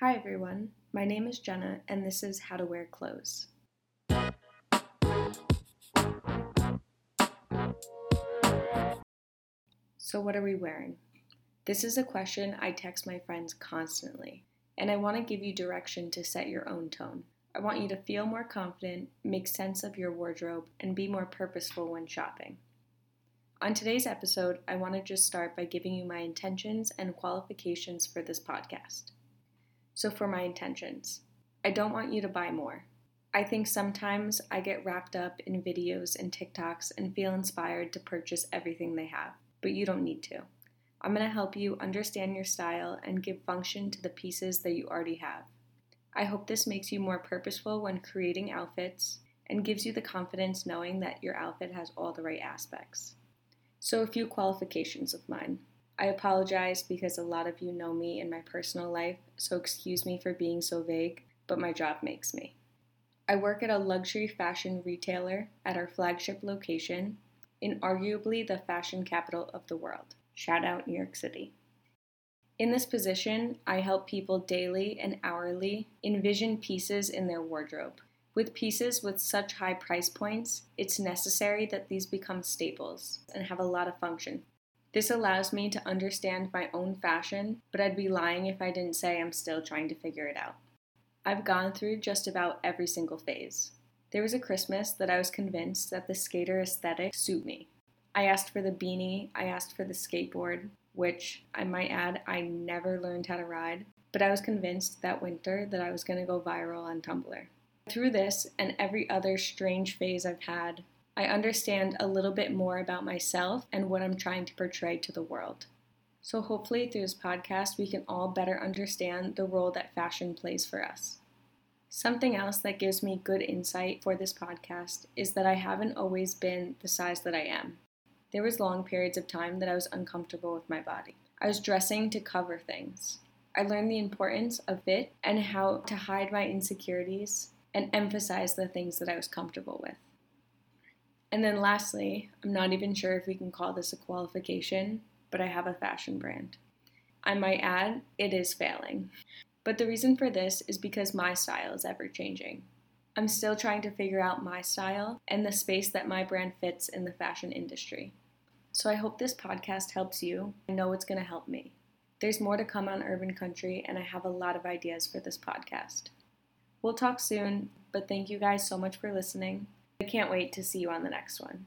Hi everyone, my name is Jenna and this is How to Wear Clothes. So, what are we wearing? This is a question I text my friends constantly, and I want to give you direction to set your own tone. I want you to feel more confident, make sense of your wardrobe, and be more purposeful when shopping. On today's episode, I want to just start by giving you my intentions and qualifications for this podcast. So, for my intentions, I don't want you to buy more. I think sometimes I get wrapped up in videos and TikToks and feel inspired to purchase everything they have, but you don't need to. I'm going to help you understand your style and give function to the pieces that you already have. I hope this makes you more purposeful when creating outfits and gives you the confidence knowing that your outfit has all the right aspects. So, a few qualifications of mine. I apologize because a lot of you know me in my personal life, so excuse me for being so vague, but my job makes me. I work at a luxury fashion retailer at our flagship location in arguably the fashion capital of the world. Shout out New York City. In this position, I help people daily and hourly envision pieces in their wardrobe. With pieces with such high price points, it's necessary that these become staples and have a lot of function. This allows me to understand my own fashion, but I'd be lying if I didn't say I'm still trying to figure it out. I've gone through just about every single phase. There was a Christmas that I was convinced that the skater aesthetic suit me. I asked for the beanie, I asked for the skateboard, which I might add I never learned how to ride, but I was convinced that winter that I was going to go viral on Tumblr. Through this and every other strange phase I've had, I understand a little bit more about myself and what I'm trying to portray to the world. So, hopefully, through this podcast, we can all better understand the role that fashion plays for us. Something else that gives me good insight for this podcast is that I haven't always been the size that I am. There was long periods of time that I was uncomfortable with my body. I was dressing to cover things. I learned the importance of fit and how to hide my insecurities and emphasize the things that I was comfortable with. And then lastly, I'm not even sure if we can call this a qualification, but I have a fashion brand. I might add, it is failing. But the reason for this is because my style is ever changing. I'm still trying to figure out my style and the space that my brand fits in the fashion industry. So I hope this podcast helps you. I know it's going to help me. There's more to come on Urban Country, and I have a lot of ideas for this podcast. We'll talk soon, but thank you guys so much for listening. I can't wait to see you on the next one.